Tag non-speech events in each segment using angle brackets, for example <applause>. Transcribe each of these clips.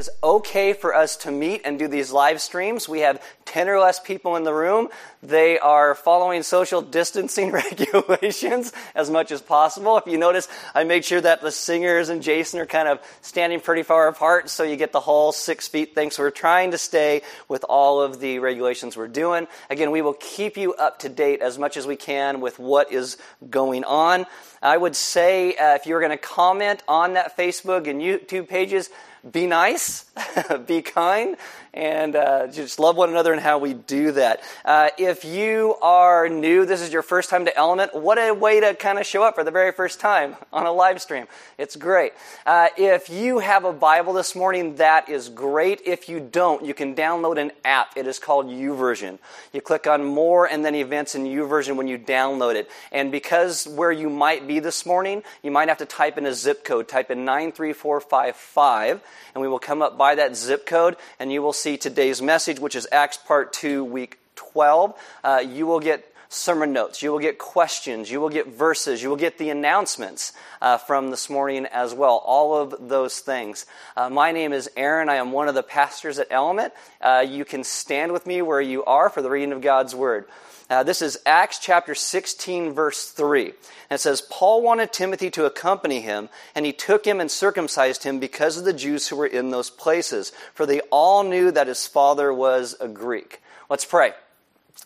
It's okay for us to meet and do these live streams. We have 10 or less people in the room. They are following social distancing <laughs> regulations as much as possible. If you notice, I made sure that the singers and Jason are kind of standing pretty far apart so you get the whole six feet thing. So we're trying to stay with all of the regulations we're doing. Again, we will keep you up to date as much as we can with what is going on. I would say uh, if you're going to comment on that Facebook and YouTube pages, be nice, <laughs> be kind, and uh, just love one another and how we do that. Uh, if you are new, this is your first time to Element, what a way to kind of show up for the very first time on a live stream. It's great. Uh, if you have a Bible this morning, that is great. If you don't, you can download an app. It is called YouVersion. You click on More and then Events in YouVersion when you download it. And because where you might be this morning, you might have to type in a zip code. Type in 93455, and we will come up by that zip code, and you will see today's message, which is Acts Part 2, Week 12. Uh, you will get sermon notes, you will get questions, you will get verses, you will get the announcements uh, from this morning as well. All of those things. Uh, my name is Aaron. I am one of the pastors at Element. Uh, you can stand with me where you are for the reading of God's Word. Uh, this is Acts chapter 16, verse 3. And it says, Paul wanted Timothy to accompany him, and he took him and circumcised him because of the Jews who were in those places, for they all knew that his father was a Greek. Let's pray.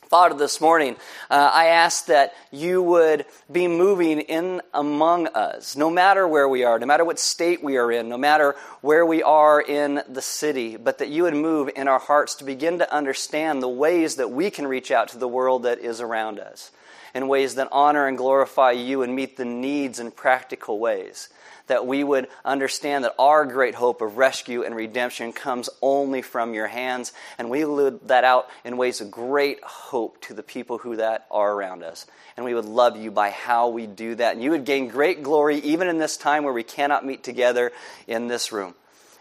Father, this morning, uh, I ask that you would be moving in among us, no matter where we are, no matter what state we are in, no matter where we are in the city, but that you would move in our hearts to begin to understand the ways that we can reach out to the world that is around us in ways that honor and glorify you and meet the needs in practical ways that we would understand that our great hope of rescue and redemption comes only from your hands, and we live that out in ways of great hope to the people who that are around us. And we would love you by how we do that. And you would gain great glory even in this time where we cannot meet together in this room.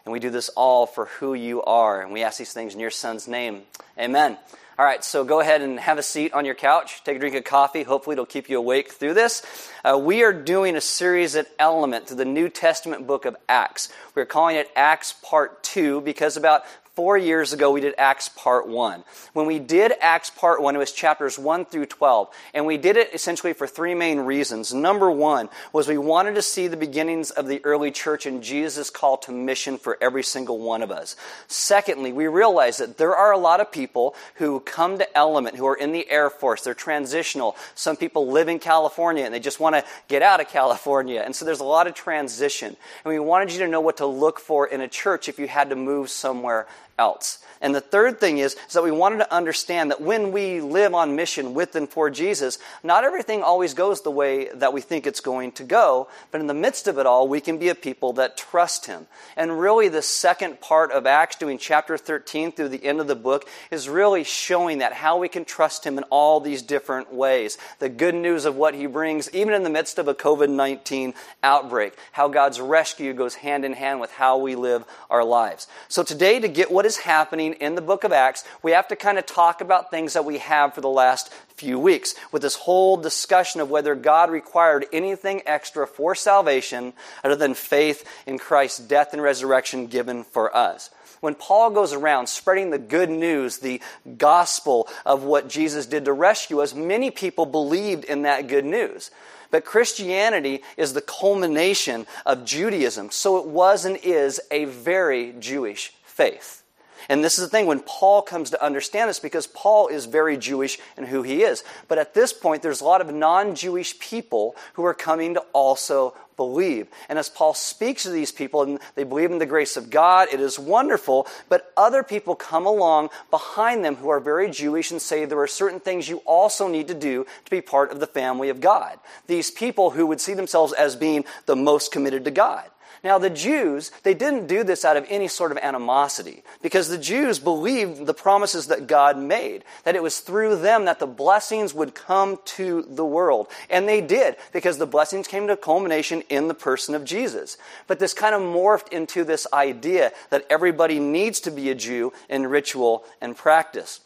And we do this all for who you are. And we ask these things in your son's name. Amen. All right, so go ahead and have a seat on your couch. Take a drink of coffee. Hopefully, it'll keep you awake through this. Uh, we are doing a series at Element to the New Testament book of Acts. We're calling it Acts Part 2 because about four years ago, we did Acts Part 1. When we did Acts Part 1, it was chapters 1 through 12. And we did it essentially for three main reasons. Number one was we wanted to see the beginnings of the early church and Jesus' call to mission for every single one of us. Secondly, we realized that there are a lot of people who come to Element who are in the Air Force. They're transitional. Some people live in California and they just want to get out of California. And so there's a lot of transition. And we wanted you to know what to look for in a church if you had to move somewhere else. And the third thing is, is that we wanted to understand that when we live on mission with and for Jesus, not everything always goes the way that we think it's going to go, but in the midst of it all, we can be a people that trust Him. And really, the second part of Acts, doing chapter 13 through the end of the book, is really showing that how we can trust Him in all these different ways. The good news of what He brings, even in the midst of a COVID 19 outbreak, how God's rescue goes hand in hand with how we live our lives. So today, to get what is happening in the book of Acts, we have to kind of talk about things that we have for the last few weeks with this whole discussion of whether God required anything extra for salvation other than faith in Christ's death and resurrection given for us when Paul goes around spreading the good news, the gospel of what Jesus did to rescue us, many people believed in that good news. But Christianity is the culmination of Judaism, so it was and is a very Jewish faith. And this is the thing when Paul comes to understand this because Paul is very Jewish in who he is. But at this point, there's a lot of non Jewish people who are coming to also believe. And as Paul speaks to these people and they believe in the grace of God, it is wonderful. But other people come along behind them who are very Jewish and say there are certain things you also need to do to be part of the family of God. These people who would see themselves as being the most committed to God. Now, the Jews, they didn't do this out of any sort of animosity because the Jews believed the promises that God made, that it was through them that the blessings would come to the world. And they did because the blessings came to culmination in the person of Jesus. But this kind of morphed into this idea that everybody needs to be a Jew in ritual and practice.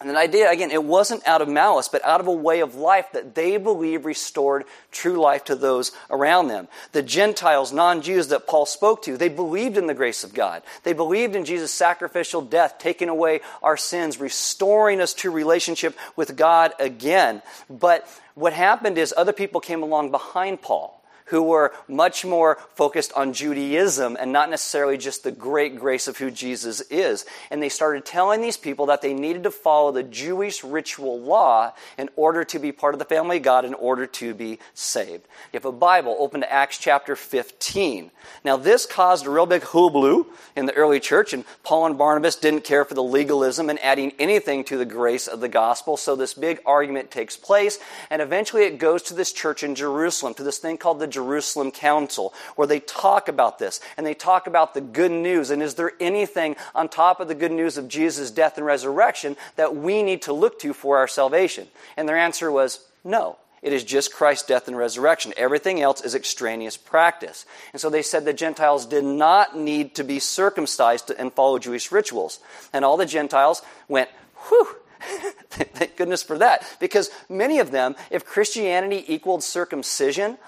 And the idea, again, it wasn't out of malice, but out of a way of life that they believe restored true life to those around them. The Gentiles, non Jews that Paul spoke to, they believed in the grace of God. They believed in Jesus' sacrificial death, taking away our sins, restoring us to relationship with God again. But what happened is other people came along behind Paul who were much more focused on Judaism and not necessarily just the great grace of who Jesus is. And they started telling these people that they needed to follow the Jewish ritual law in order to be part of the family of God, in order to be saved. You have a Bible, open to Acts chapter 15. Now, this caused a real big hoopla in the early church, and Paul and Barnabas didn't care for the legalism and adding anything to the grace of the gospel. So this big argument takes place, and eventually it goes to this church in Jerusalem, to this thing called the Jerusalem Council, where they talk about this and they talk about the good news. And is there anything on top of the good news of Jesus' death and resurrection that we need to look to for our salvation? And their answer was no. It is just Christ's death and resurrection. Everything else is extraneous practice. And so they said the Gentiles did not need to be circumcised and follow Jewish rituals. And all the Gentiles went, whew, <laughs> thank goodness for that. Because many of them, if Christianity equaled circumcision,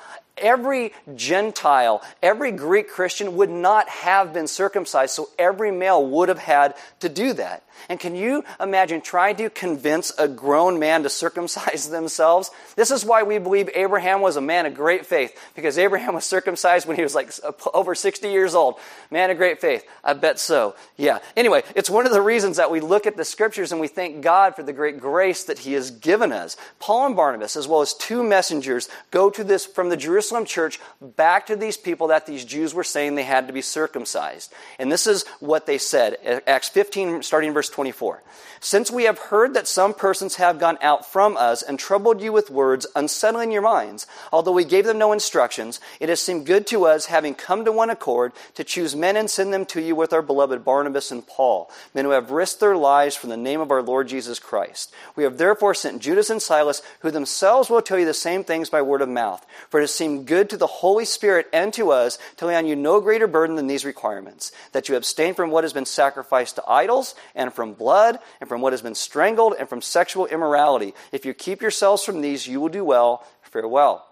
every Gentile, every Greek Christian would not have been circumcised, so every male would have had to do that. And can you imagine trying to convince a grown man to circumcise <laughs> themselves? This is why we believe Abraham was a man of great faith, because Abraham was circumcised when he was like <laughs> over 60 years old. Man of great faith. I bet so. Yeah. Anyway, it's one of the reasons that we look at the scriptures and we thank God for the great grace that he has given us. Paul and Barnabas, as well as two messengers, go to this from the Jerusalem church back to these people that these Jews were saying they had to be circumcised. And this is what they said. Acts 15, starting verse 24. Since we have heard that some persons have gone out from us and troubled you with words, unsettling your minds, although we gave them no instructions, it has seemed good to us, having come to one accord, to choose men and send them to you with our beloved Barnabas and Paul, men who have risked their lives for the name of our Lord Jesus Christ. We have therefore sent Judas and Silas, who themselves will tell you the same things by word of mouth. For it has seemed good to the Holy Spirit and to us to lay on you no greater burden than these requirements, that you abstain from what has been sacrificed to idols, and from blood, and from what has been strangled, and from sexual immorality. If you keep yourselves from these, you will do well. Farewell.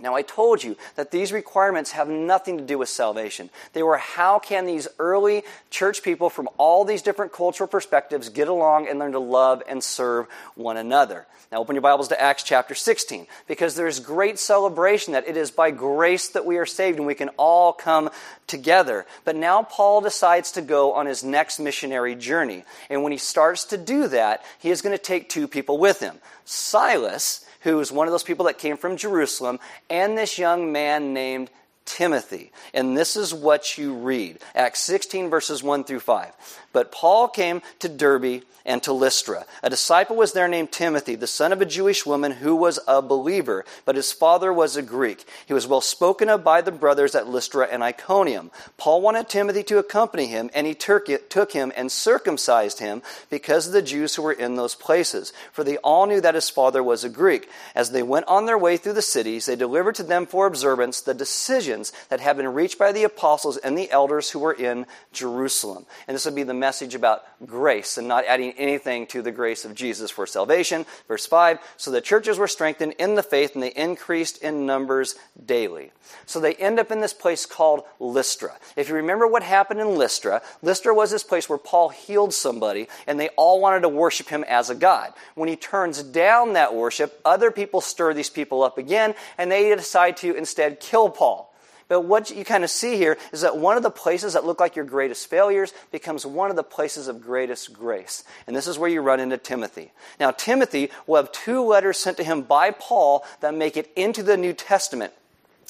Now, I told you that these requirements have nothing to do with salvation. They were how can these early church people from all these different cultural perspectives get along and learn to love and serve one another. Now, open your Bibles to Acts chapter 16, because there's great celebration that it is by grace that we are saved and we can all come together. But now Paul decides to go on his next missionary journey. And when he starts to do that, he is going to take two people with him Silas who is one of those people that came from Jerusalem, and this young man named Timothy. And this is what you read Acts 16, verses 1 through 5. But Paul came to Derbe and to Lystra. A disciple was there named Timothy, the son of a Jewish woman who was a believer, but his father was a Greek. He was well spoken of by the brothers at Lystra and Iconium. Paul wanted Timothy to accompany him, and he took him and circumcised him because of the Jews who were in those places. For they all knew that his father was a Greek. As they went on their way through the cities, they delivered to them for observance the decisions that had been reached by the apostles and the elders who were in Jerusalem. And this would be the message about grace and not adding anything to the grace of Jesus for salvation. Verse 5 So the churches were strengthened in the faith and they increased in numbers daily. So they end up in this place called Lystra. If you remember what happened in Lystra, Lystra was this place where Paul healed somebody and they all wanted to worship him as a god. When he turns down that worship, other people stir these people up again and they decide to instead kill Paul. But what you kind of see here is that one of the places that look like your greatest failures becomes one of the places of greatest grace. And this is where you run into Timothy. Now, Timothy will have two letters sent to him by Paul that make it into the New Testament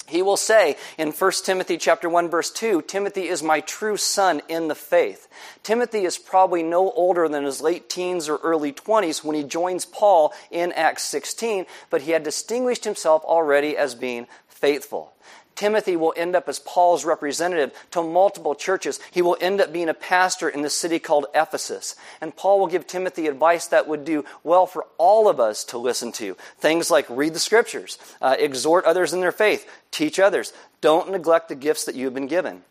he will say in 1 timothy chapter 1 verse 2 timothy is my true son in the faith timothy is probably no older than his late teens or early 20s when he joins paul in acts 16 but he had distinguished himself already as being faithful Timothy will end up as Paul's representative to multiple churches. He will end up being a pastor in the city called Ephesus. And Paul will give Timothy advice that would do well for all of us to listen to. Things like read the scriptures, uh, exhort others in their faith, teach others. Don't neglect the gifts that you've been given.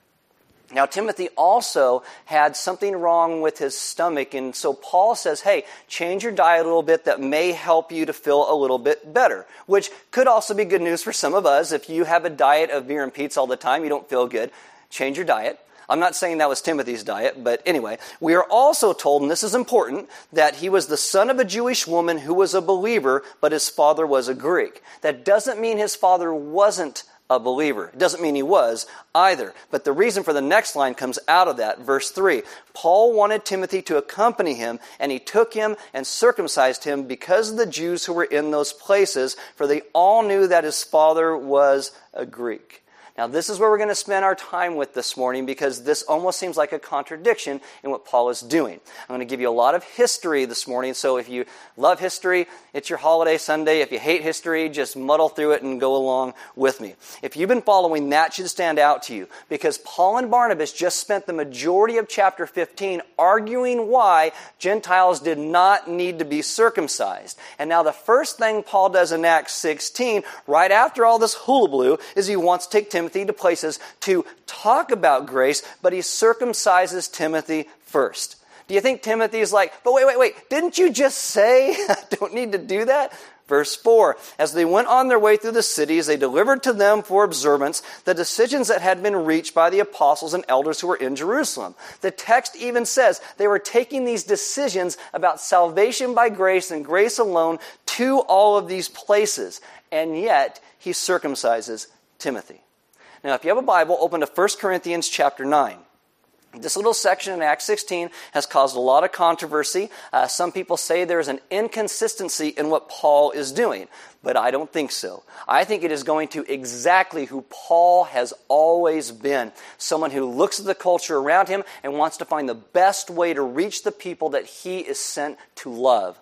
Now, Timothy also had something wrong with his stomach, and so Paul says, hey, change your diet a little bit that may help you to feel a little bit better, which could also be good news for some of us. If you have a diet of beer and pizza all the time, you don't feel good, change your diet. I'm not saying that was Timothy's diet, but anyway, we are also told, and this is important, that he was the son of a Jewish woman who was a believer, but his father was a Greek. That doesn't mean his father wasn't a believer. It doesn't mean he was either. But the reason for the next line comes out of that. Verse 3 Paul wanted Timothy to accompany him, and he took him and circumcised him because of the Jews who were in those places, for they all knew that his father was a Greek. Now, this is where we're going to spend our time with this morning because this almost seems like a contradiction in what Paul is doing. I'm going to give you a lot of history this morning, so if you love history, it's your holiday Sunday. If you hate history, just muddle through it and go along with me. If you've been following, that should stand out to you because Paul and Barnabas just spent the majority of chapter 15 arguing why Gentiles did not need to be circumcised. And now, the first thing Paul does in Acts 16, right after all this hullabaloo, is he wants to take Timothy to places to talk about grace, but he circumcises Timothy first. Do you think Timothy is like, but wait, wait, wait, didn't you just say <laughs> I don't need to do that? Verse 4 As they went on their way through the cities, they delivered to them for observance the decisions that had been reached by the apostles and elders who were in Jerusalem. The text even says they were taking these decisions about salvation by grace and grace alone to all of these places. And yet, he circumcises Timothy. Now, if you have a Bible, open to 1 Corinthians chapter 9. This little section in Acts 16 has caused a lot of controversy. Uh, some people say there's an inconsistency in what Paul is doing, but I don't think so. I think it is going to exactly who Paul has always been someone who looks at the culture around him and wants to find the best way to reach the people that he is sent to love.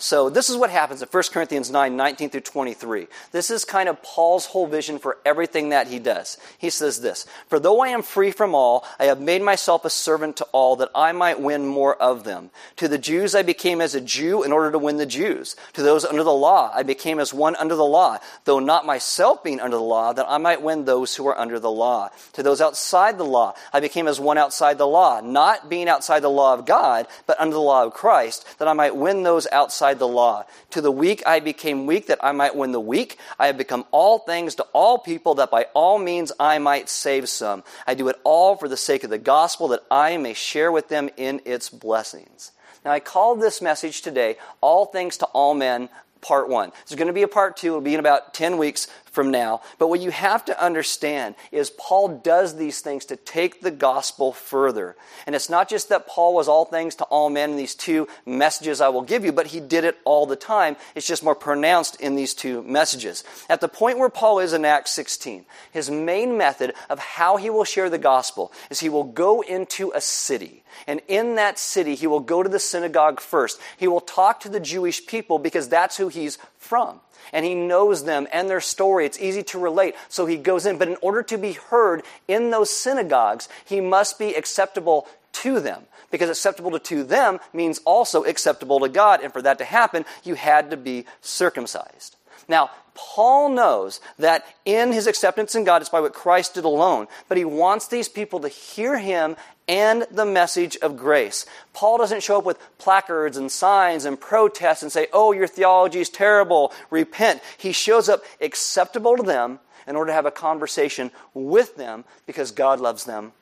So this is what happens in 1 Corinthians 9, 19 through 23. This is kind of Paul's whole vision for everything that he does. He says this, For though I am free from all, I have made myself a servant to all that I might win more of them. To the Jews I became as a Jew in order to win the Jews. To those under the law I became as one under the law, though not myself being under the law, that I might win those who are under the law. To those outside the law I became as one outside the law, not being outside the law of God, but under the law of Christ, that I might win those outside outside the law. To the weak I became weak that I might win the weak. I have become all things to all people that by all means I might save some. I do it all for the sake of the gospel that I may share with them in its blessings. Now I call this message today, All Things to All Men, part one. There's going to be a part two. It'll be in about 10 weeks from now. But what you have to understand is Paul does these things to take the gospel further. And it's not just that Paul was all things to all men in these two messages I will give you, but he did it all the time. It's just more pronounced in these two messages. At the point where Paul is in Acts 16, his main method of how he will share the gospel is he will go into a city. And in that city, he will go to the synagogue first. He will talk to the Jewish people because that's who he's from and he knows them and their story. It's easy to relate. So he goes in. But in order to be heard in those synagogues, he must be acceptable to them. Because acceptable to them means also acceptable to God. And for that to happen, you had to be circumcised. Now, Paul knows that in his acceptance in God, it's by what Christ did alone. But he wants these people to hear him and the message of grace. Paul doesn't show up with placards and signs and protests and say, oh, your theology is terrible, repent. He shows up acceptable to them in order to have a conversation with them because God loves them,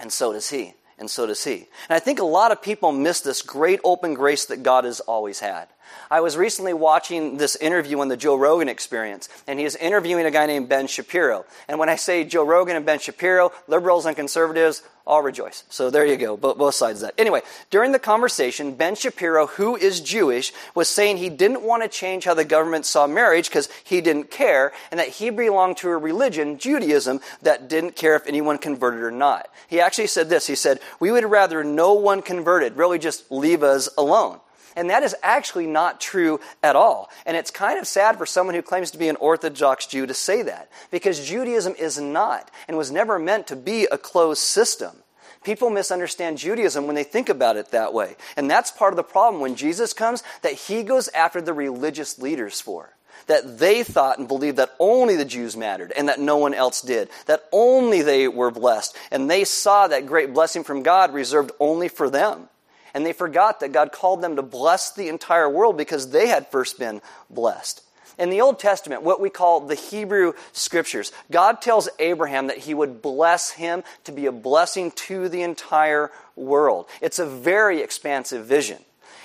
and so does he. And so does he. And I think a lot of people miss this great open grace that God has always had. I was recently watching this interview on the Joe Rogan experience, and he is interviewing a guy named Ben Shapiro. And when I say Joe Rogan and Ben Shapiro, liberals and conservatives all rejoice. So there you go, both sides of that. Anyway, during the conversation, Ben Shapiro, who is Jewish, was saying he didn't want to change how the government saw marriage because he didn't care, and that he belonged to a religion, Judaism, that didn't care if anyone converted or not. He actually said this He said, We would rather no one converted, really just leave us alone. And that is actually not true at all. And it's kind of sad for someone who claims to be an Orthodox Jew to say that, because Judaism is not and was never meant to be a closed system. People misunderstand Judaism when they think about it that way. And that's part of the problem when Jesus comes that he goes after the religious leaders for. that they thought and believed that only the Jews mattered and that no one else did, that only they were blessed. And they saw that great blessing from God reserved only for them. And they forgot that God called them to bless the entire world because they had first been blessed. In the Old Testament, what we call the Hebrew Scriptures, God tells Abraham that he would bless him to be a blessing to the entire world. It's a very expansive vision.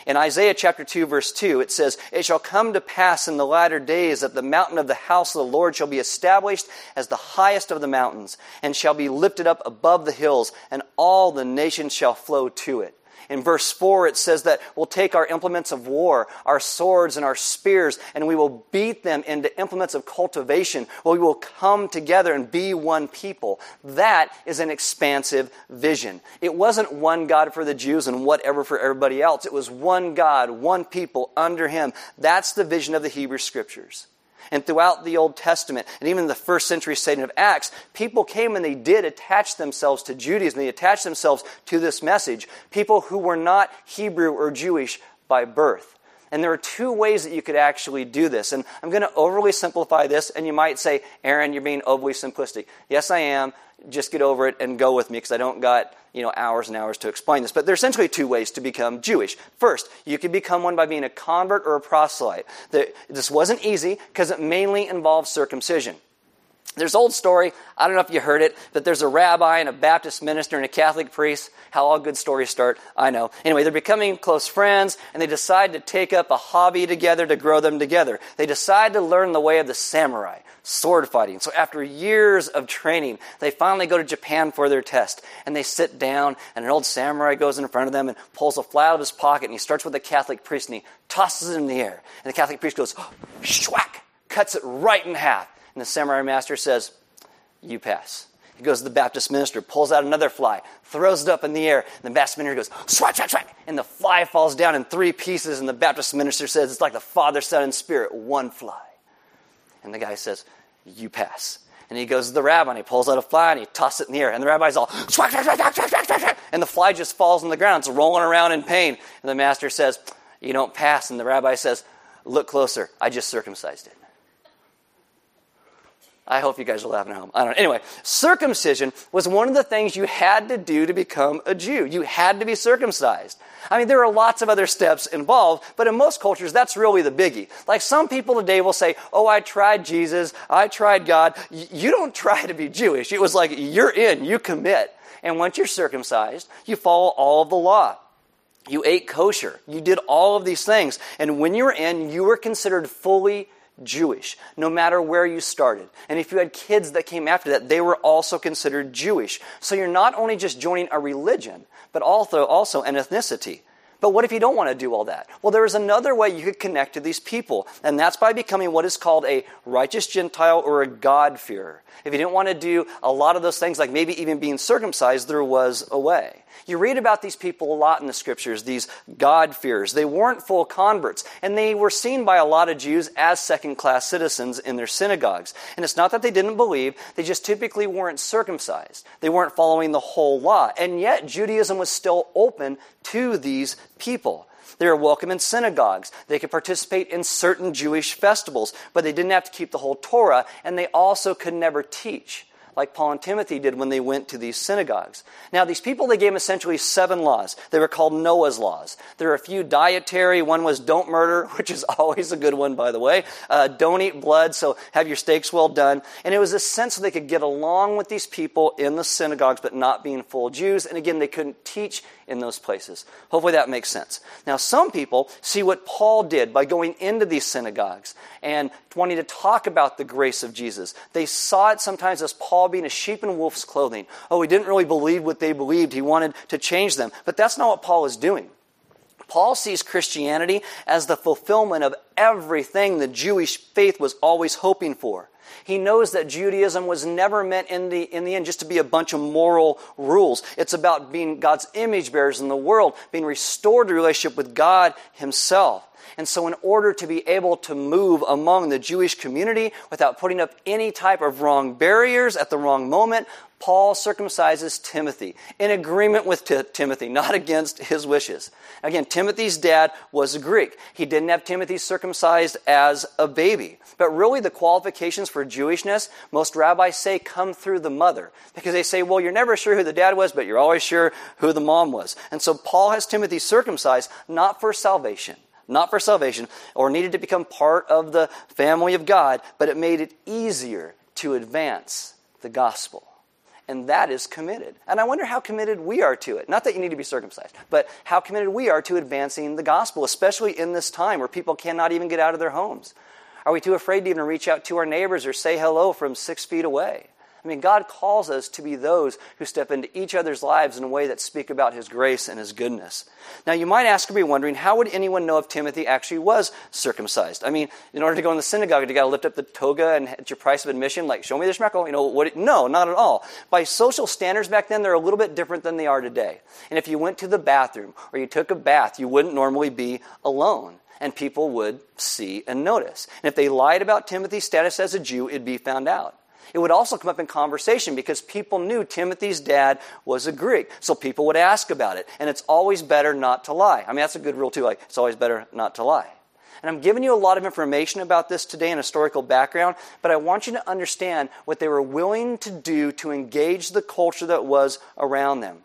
In Isaiah chapter 2, verse 2, it says, It shall come to pass in the latter days that the mountain of the house of the Lord shall be established as the highest of the mountains, and shall be lifted up above the hills, and all the nations shall flow to it. In verse 4, it says that we'll take our implements of war, our swords and our spears, and we will beat them into implements of cultivation. Well, we will come together and be one people. That is an expansive vision. It wasn't one God for the Jews and whatever for everybody else. It was one God, one people under Him. That's the vision of the Hebrew Scriptures. And throughout the Old Testament, and even the first century statement of Acts, people came and they did attach themselves to Judaism. They attached themselves to this message. People who were not Hebrew or Jewish by birth. And there are two ways that you could actually do this. And I'm going to overly simplify this, and you might say, Aaron, you're being overly simplistic. Yes, I am. Just get over it and go with me because I don't got you know, hours and hours to explain this. But there's essentially two ways to become Jewish. First, you can become one by being a convert or a proselyte. This wasn't easy because it mainly involved circumcision. There's old story, I don't know if you heard it, that there's a rabbi and a Baptist minister and a Catholic priest. How all good stories start, I know. Anyway, they're becoming close friends and they decide to take up a hobby together to grow them together. They decide to learn the way of the samurai, sword fighting. So after years of training, they finally go to Japan for their test and they sit down and an old samurai goes in front of them and pulls a flat out of his pocket and he starts with the Catholic priest and he tosses it in the air. And the Catholic priest goes, <gasps> oh, schwack, cuts it right in half. And the samurai master says, You pass. He goes to the Baptist minister, pulls out another fly, throws it up in the air. And the Baptist minister goes, swat, swat, swat. And the fly falls down in three pieces. And the Baptist minister says, It's like the Father, Son, and Spirit, one fly. And the guy says, You pass. And he goes to the rabbi and he pulls out a fly and he tosses it in the air. And the rabbi's all, swat, swat, swat, swat, swat, swat, and the fly just falls on the ground. It's rolling around in pain. And the master says, You don't pass. And the rabbi says, Look closer. I just circumcised it. I hope you guys are laughing at home. I don't know. Anyway, circumcision was one of the things you had to do to become a Jew. You had to be circumcised. I mean, there are lots of other steps involved, but in most cultures, that's really the biggie. Like some people today will say, Oh, I tried Jesus. I tried God. You don't try to be Jewish. It was like, you're in, you commit. And once you're circumcised, you follow all of the law. You ate kosher. You did all of these things. And when you were in, you were considered fully Jewish, no matter where you started. And if you had kids that came after that, they were also considered Jewish. So you're not only just joining a religion, but also, also an ethnicity. But what if you don't want to do all that? Well, there is another way you could connect to these people, and that's by becoming what is called a righteous Gentile or a God-fearer. If you didn't want to do a lot of those things, like maybe even being circumcised, there was a way. You read about these people a lot in the scriptures, these God-fearers. They weren't full converts, and they were seen by a lot of Jews as second-class citizens in their synagogues. And it's not that they didn't believe, they just typically weren't circumcised. They weren't following the whole law. And yet, Judaism was still open to these people. They were welcome in synagogues. They could participate in certain Jewish festivals, but they didn't have to keep the whole Torah, and they also could never teach like Paul and Timothy did when they went to these synagogues. Now, these people, they gave them essentially seven laws. They were called Noah's laws. There are a few dietary. One was don't murder, <laughs> which is always a good one, by the way. Uh, don't eat blood, so have your steaks well done. And it was a sense so they could get along with these people in the synagogues, but not being full Jews. And again, they couldn't teach in those places. Hopefully that makes sense. Now, some people see what Paul did by going into these synagogues and wanting to talk about the grace of Jesus. They saw it sometimes as Paul being a sheep in wolf's clothing. Oh, he didn't really believe what they believed. He wanted to change them. But that's not what Paul is doing. Paul sees Christianity as the fulfillment of everything the Jewish faith was always hoping for. He knows that Judaism was never meant in the, in the end just to be a bunch of moral rules. It's about being God's image bearers in the world, being restored to relationship with God Himself. And so, in order to be able to move among the Jewish community without putting up any type of wrong barriers at the wrong moment, Paul circumcises Timothy in agreement with T- Timothy, not against his wishes. Again, Timothy's dad was a Greek. He didn't have Timothy circumcised as a baby. But really, the qualifications for Jewishness, most rabbis say, come through the mother. Because they say, well, you're never sure who the dad was, but you're always sure who the mom was. And so Paul has Timothy circumcised not for salvation, not for salvation, or needed to become part of the family of God, but it made it easier to advance the gospel and that is committed. And I wonder how committed we are to it. Not that you need to be circumcised, but how committed we are to advancing the gospel, especially in this time where people cannot even get out of their homes. Are we too afraid to even reach out to our neighbors or say hello from six feet away? I mean, God calls us to be those who step into each other's lives in a way that speak about His grace and His goodness. Now, you might ask or be wondering, how would anyone know if Timothy actually was circumcised? I mean, in order to go in the synagogue, you got to lift up the toga and at your price of admission, like, show me the shmekel. You know, what? It, no, not at all. By social standards back then, they're a little bit different than they are today. And if you went to the bathroom or you took a bath, you wouldn't normally be alone and people would see and notice. And if they lied about Timothy's status as a Jew, it'd be found out. It would also come up in conversation because people knew Timothy's dad was a Greek. So people would ask about it. And it's always better not to lie. I mean, that's a good rule too. Like, it's always better not to lie. And I'm giving you a lot of information about this today and historical background, but I want you to understand what they were willing to do to engage the culture that was around them.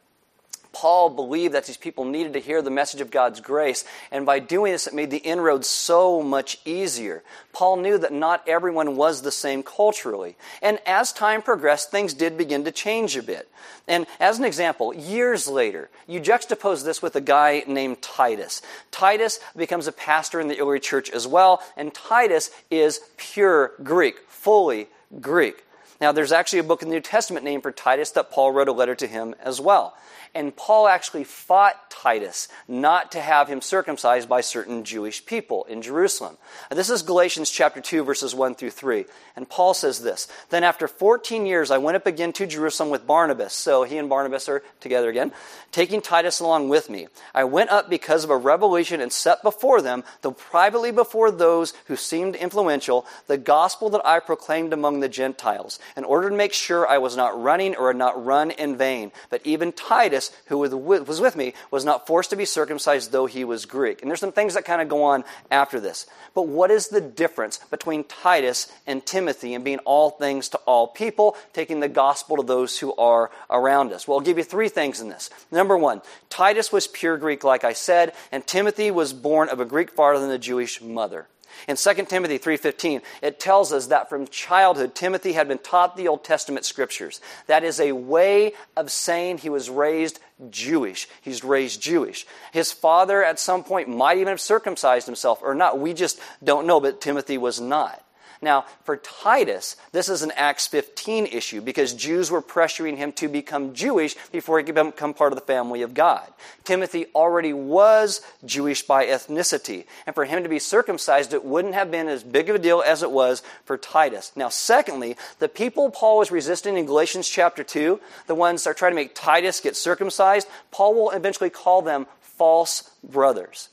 Paul believed that these people needed to hear the message of God's grace, and by doing this, it made the inroads so much easier. Paul knew that not everyone was the same culturally. And as time progressed, things did begin to change a bit. And as an example, years later, you juxtapose this with a guy named Titus. Titus becomes a pastor in the early church as well, and Titus is pure Greek, fully Greek. Now, there's actually a book in the New Testament named for Titus that Paul wrote a letter to him as well. And Paul actually fought Titus not to have him circumcised by certain Jewish people in Jerusalem. this is Galatians chapter 2, verses 1 through 3. And Paul says this Then after 14 years, I went up again to Jerusalem with Barnabas. So he and Barnabas are together again, taking Titus along with me. I went up because of a revelation and set before them, though privately before those who seemed influential, the gospel that I proclaimed among the Gentiles, in order to make sure I was not running or had not run in vain. But even Titus, Titus, who was with me, was not forced to be circumcised, though he was Greek. And there's some things that kind of go on after this. But what is the difference between Titus and Timothy and being all things to all people, taking the gospel to those who are around us? Well, I'll give you three things in this. Number one, Titus was pure Greek, like I said, and Timothy was born of a Greek father than a Jewish mother. In 2 Timothy 3:15, it tells us that from childhood Timothy had been taught the Old Testament scriptures. That is a way of saying he was raised Jewish. He's raised Jewish. His father at some point might even have circumcised himself or not. We just don't know, but Timothy was not. Now, for Titus, this is an Acts 15 issue because Jews were pressuring him to become Jewish before he could become part of the family of God. Timothy already was Jewish by ethnicity, and for him to be circumcised, it wouldn't have been as big of a deal as it was for Titus. Now, secondly, the people Paul was resisting in Galatians chapter 2, the ones that are trying to make Titus get circumcised, Paul will eventually call them false brothers.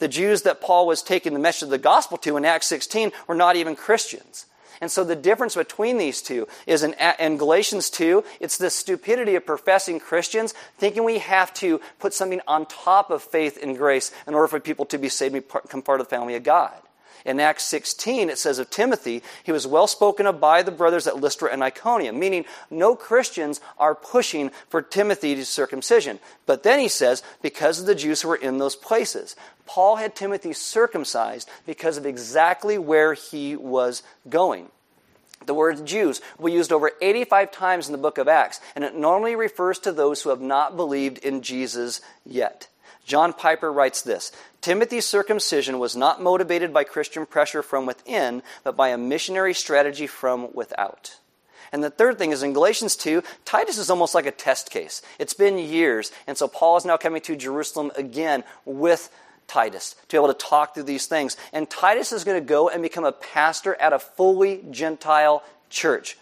The Jews that Paul was taking the message of the gospel to in Acts 16 were not even Christians. And so the difference between these two is in, in, Galatians 2, it's the stupidity of professing Christians thinking we have to put something on top of faith and grace in order for people to be saved and become part of the family of God. In Acts 16, it says of Timothy, he was well spoken of by the brothers at Lystra and Iconium, meaning no Christians are pushing for Timothy's circumcision. But then he says, because of the Jews who were in those places. Paul had Timothy circumcised because of exactly where he was going. The word Jews be used over 85 times in the book of Acts, and it normally refers to those who have not believed in Jesus yet. John Piper writes this Timothy's circumcision was not motivated by Christian pressure from within, but by a missionary strategy from without. And the third thing is in Galatians 2, Titus is almost like a test case. It's been years, and so Paul is now coming to Jerusalem again with Titus to be able to talk through these things. And Titus is going to go and become a pastor at a fully Gentile church.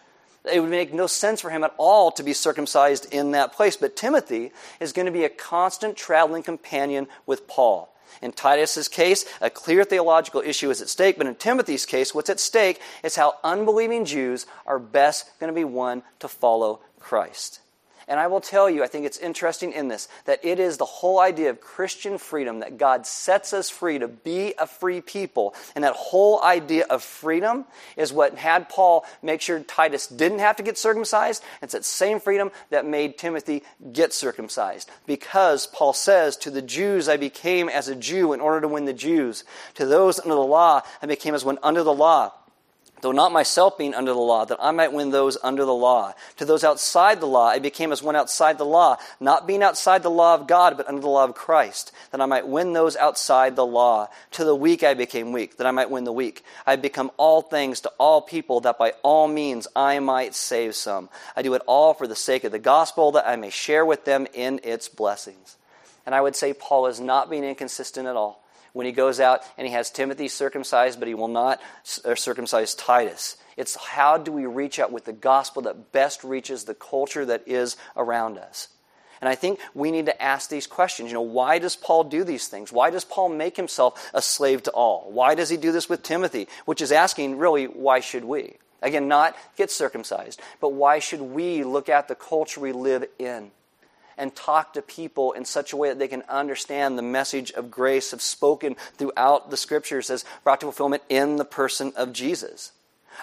It would make no sense for him at all to be circumcised in that place. But Timothy is going to be a constant traveling companion with Paul. In Titus's case, a clear theological issue is at stake, but in Timothy's case, what's at stake is how unbelieving Jews are best going to be won to follow Christ. And I will tell you, I think it's interesting in this, that it is the whole idea of Christian freedom that God sets us free to be a free people. And that whole idea of freedom is what had Paul make sure Titus didn't have to get circumcised. It's that same freedom that made Timothy get circumcised. Because Paul says, To the Jews I became as a Jew in order to win the Jews. To those under the law I became as one under the law though not myself being under the law, that I might win those under the law. To those outside the law, I became as one outside the law, not being outside the law of God, but under the law of Christ, that I might win those outside the law. To the weak I became weak, that I might win the weak. I have become all things to all people, that by all means I might save some. I do it all for the sake of the gospel, that I may share with them in its blessings. And I would say Paul is not being inconsistent at all when he goes out and he has Timothy circumcised, but he will not uh, circumcise Titus. It's how do we reach out with the gospel that best reaches the culture that is around us. And I think we need to ask these questions. You know, why does Paul do these things? Why does Paul make himself a slave to all? Why does he do this with Timothy? Which is asking, really, why should we? Again, not get circumcised, but why should we look at the culture we live in? And talk to people in such a way that they can understand the message of grace of spoken throughout the scriptures as brought to fulfillment in the person of Jesus.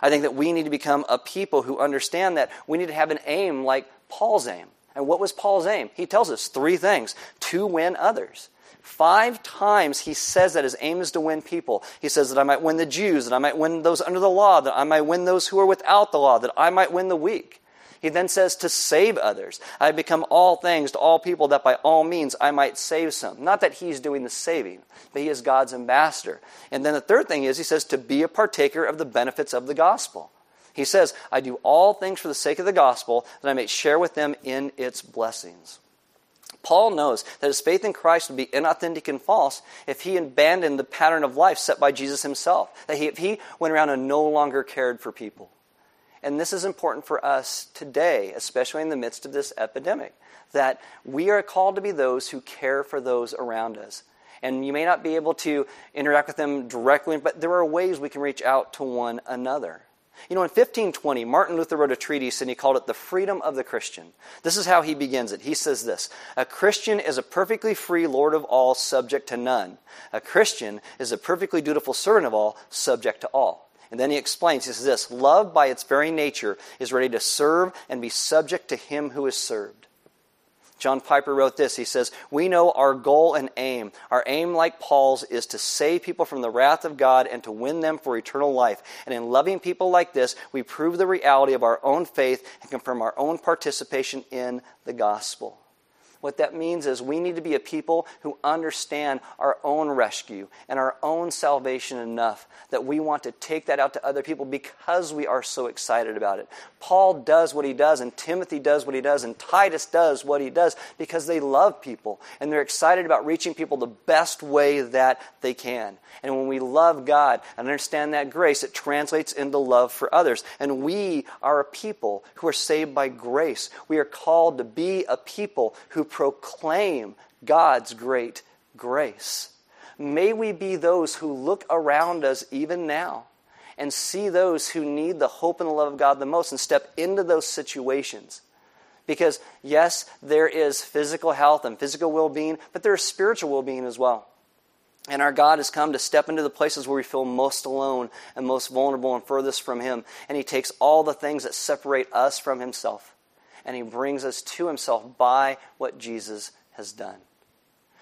I think that we need to become a people who understand that we need to have an aim like Paul's aim. And what was Paul's aim? He tells us three things to win others. Five times he says that his aim is to win people. He says that I might win the Jews, that I might win those under the law, that I might win those who are without the law, that I might win the weak. He then says to save others. I become all things to all people that by all means I might save some. Not that he's doing the saving, but he is God's ambassador. And then the third thing is he says to be a partaker of the benefits of the gospel. He says, I do all things for the sake of the gospel that I may share with them in its blessings. Paul knows that his faith in Christ would be inauthentic and false if he abandoned the pattern of life set by Jesus himself. That he, if he went around and no longer cared for people. And this is important for us today, especially in the midst of this epidemic, that we are called to be those who care for those around us. And you may not be able to interact with them directly, but there are ways we can reach out to one another. You know, in 1520, Martin Luther wrote a treatise and he called it The Freedom of the Christian. This is how he begins it. He says this A Christian is a perfectly free Lord of all, subject to none. A Christian is a perfectly dutiful servant of all, subject to all. And then he explains, he says this love by its very nature is ready to serve and be subject to him who is served. John Piper wrote this. He says, We know our goal and aim. Our aim, like Paul's, is to save people from the wrath of God and to win them for eternal life. And in loving people like this, we prove the reality of our own faith and confirm our own participation in the gospel. What that means is we need to be a people who understand our own rescue and our own salvation enough that we want to take that out to other people because we are so excited about it. Paul does what he does, and Timothy does what he does, and Titus does what he does because they love people and they're excited about reaching people the best way that they can. And when we love God and understand that grace, it translates into love for others. And we are a people who are saved by grace. We are called to be a people who proclaim God's great grace. May we be those who look around us even now and see those who need the hope and the love of God the most and step into those situations. Because, yes, there is physical health and physical well being, but there is spiritual well being as well. And our God has come to step into the places where we feel most alone and most vulnerable and furthest from Him. And He takes all the things that separate us from Himself and he brings us to himself by what Jesus has done.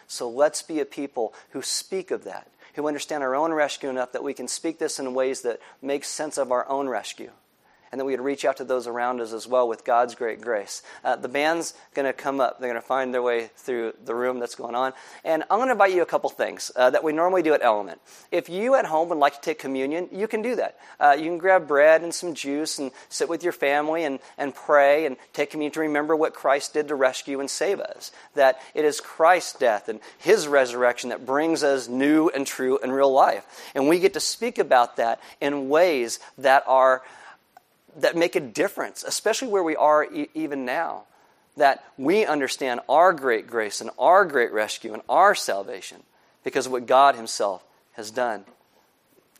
So let's be a people who speak of that, who understand our own rescue enough that we can speak this in ways that make sense of our own rescue and that we would reach out to those around us as well with God's great grace. Uh, the band's going to come up. They're going to find their way through the room that's going on. And I'm going to invite you a couple things uh, that we normally do at Element. If you at home would like to take communion, you can do that. Uh, you can grab bread and some juice and sit with your family and, and pray and take communion to remember what Christ did to rescue and save us. That it is Christ's death and his resurrection that brings us new and true and real life. And we get to speak about that in ways that are that make a difference, especially where we are e- even now. That we understand our great grace and our great rescue and our salvation because of what God Himself has done.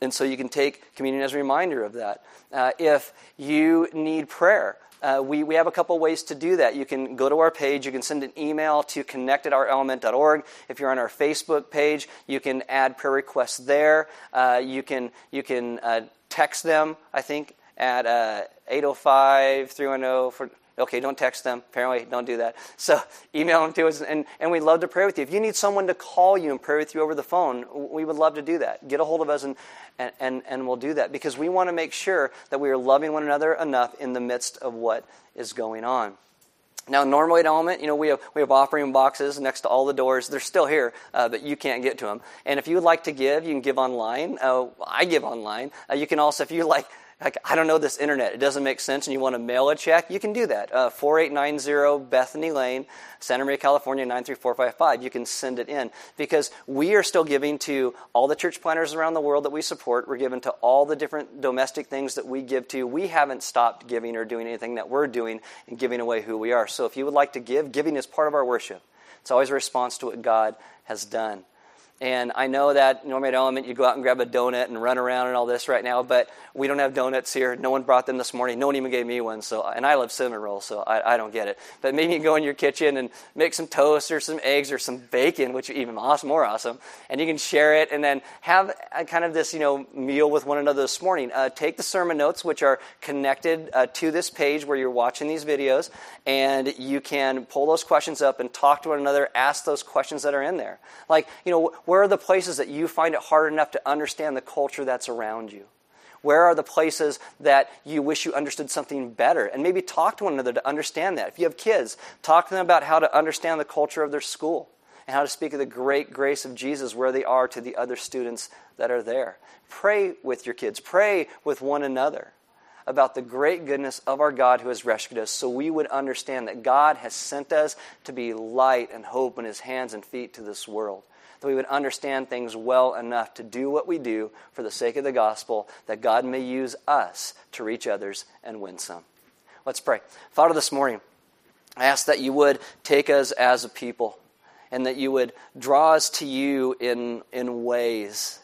And so you can take communion as a reminder of that. Uh, if you need prayer, uh, we, we have a couple ways to do that. You can go to our page. You can send an email to connect at ourelement.org. If you're on our Facebook page, you can add prayer requests there. Uh, you can, you can uh, text them, I think, at uh, 805 310 for Okay, don't text them. Apparently, don't do that. <laughs> So email them to us, and, and we'd love to pray with you. If you need someone to call you and pray with you over the phone, we would love to do that. Get a hold of us, and, and, and, and we'll do that because we want to make sure that we are loving one another enough in the midst of what is going on. Now, normally at Element, you know, we have, we have offering boxes next to all the doors. They're still here, uh, but you can't get to them. And if you would like to give, you can give online. Uh, I give online. Uh, you can also, if you like like, I don't know this internet, it doesn't make sense, and you want to mail a check, you can do that. Uh, 4890 Bethany Lane, Santa Maria, California, 93455. You can send it in because we are still giving to all the church planters around the world that we support. We're giving to all the different domestic things that we give to. We haven't stopped giving or doing anything that we're doing and giving away who we are. So if you would like to give, giving is part of our worship. It's always a response to what God has done. And I know that normally at Element you go out and grab a donut and run around and all this right now, but we don't have donuts here. No one brought them this morning. No one even gave me one. So, and I love cinnamon rolls, so I, I don't get it. But maybe you go in your kitchen and make some toast or some eggs or some bacon, which is even awesome, more awesome, and you can share it and then have kind of this you know meal with one another this morning. Uh, take the sermon notes, which are connected uh, to this page where you're watching these videos, and you can pull those questions up and talk to one another. Ask those questions that are in there, like you know where are the places that you find it hard enough to understand the culture that's around you? Where are the places that you wish you understood something better? And maybe talk to one another to understand that. If you have kids, talk to them about how to understand the culture of their school and how to speak of the great grace of Jesus where they are to the other students that are there. Pray with your kids, pray with one another about the great goodness of our God who has rescued us so we would understand that God has sent us to be light and hope in his hands and feet to this world that we would understand things well enough to do what we do for the sake of the gospel, that God may use us to reach others and win some. Let's pray. Father, this morning, I ask that you would take us as a people and that you would draw us to you in, in ways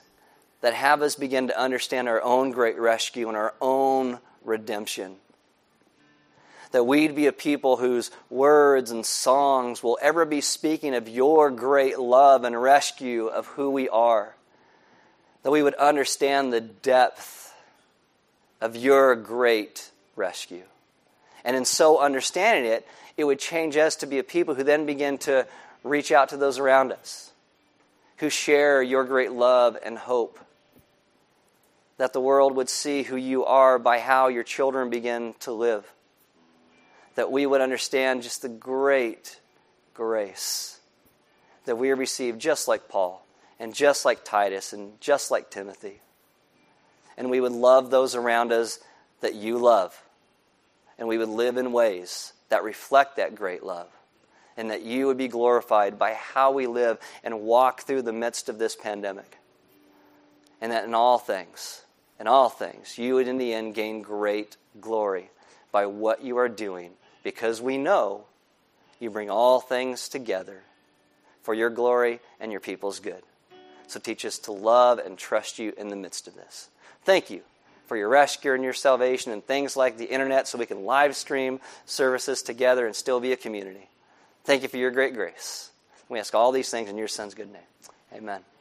that have us begin to understand our own great rescue and our own redemption that we'd be a people whose words and songs will ever be speaking of your great love and rescue of who we are. That we would understand the depth of your great rescue. And in so understanding it, it would change us to be a people who then begin to reach out to those around us, who share your great love and hope. That the world would see who you are by how your children begin to live that we would understand just the great grace that we received, just like Paul, and just like Titus, and just like Timothy. And we would love those around us that you love. And we would live in ways that reflect that great love. And that you would be glorified by how we live and walk through the midst of this pandemic. And that in all things, in all things, you would in the end gain great glory by what you are doing because we know you bring all things together for your glory and your people's good. So teach us to love and trust you in the midst of this. Thank you for your rescue and your salvation and things like the internet so we can live stream services together and still be a community. Thank you for your great grace. We ask all these things in your son's good name. Amen.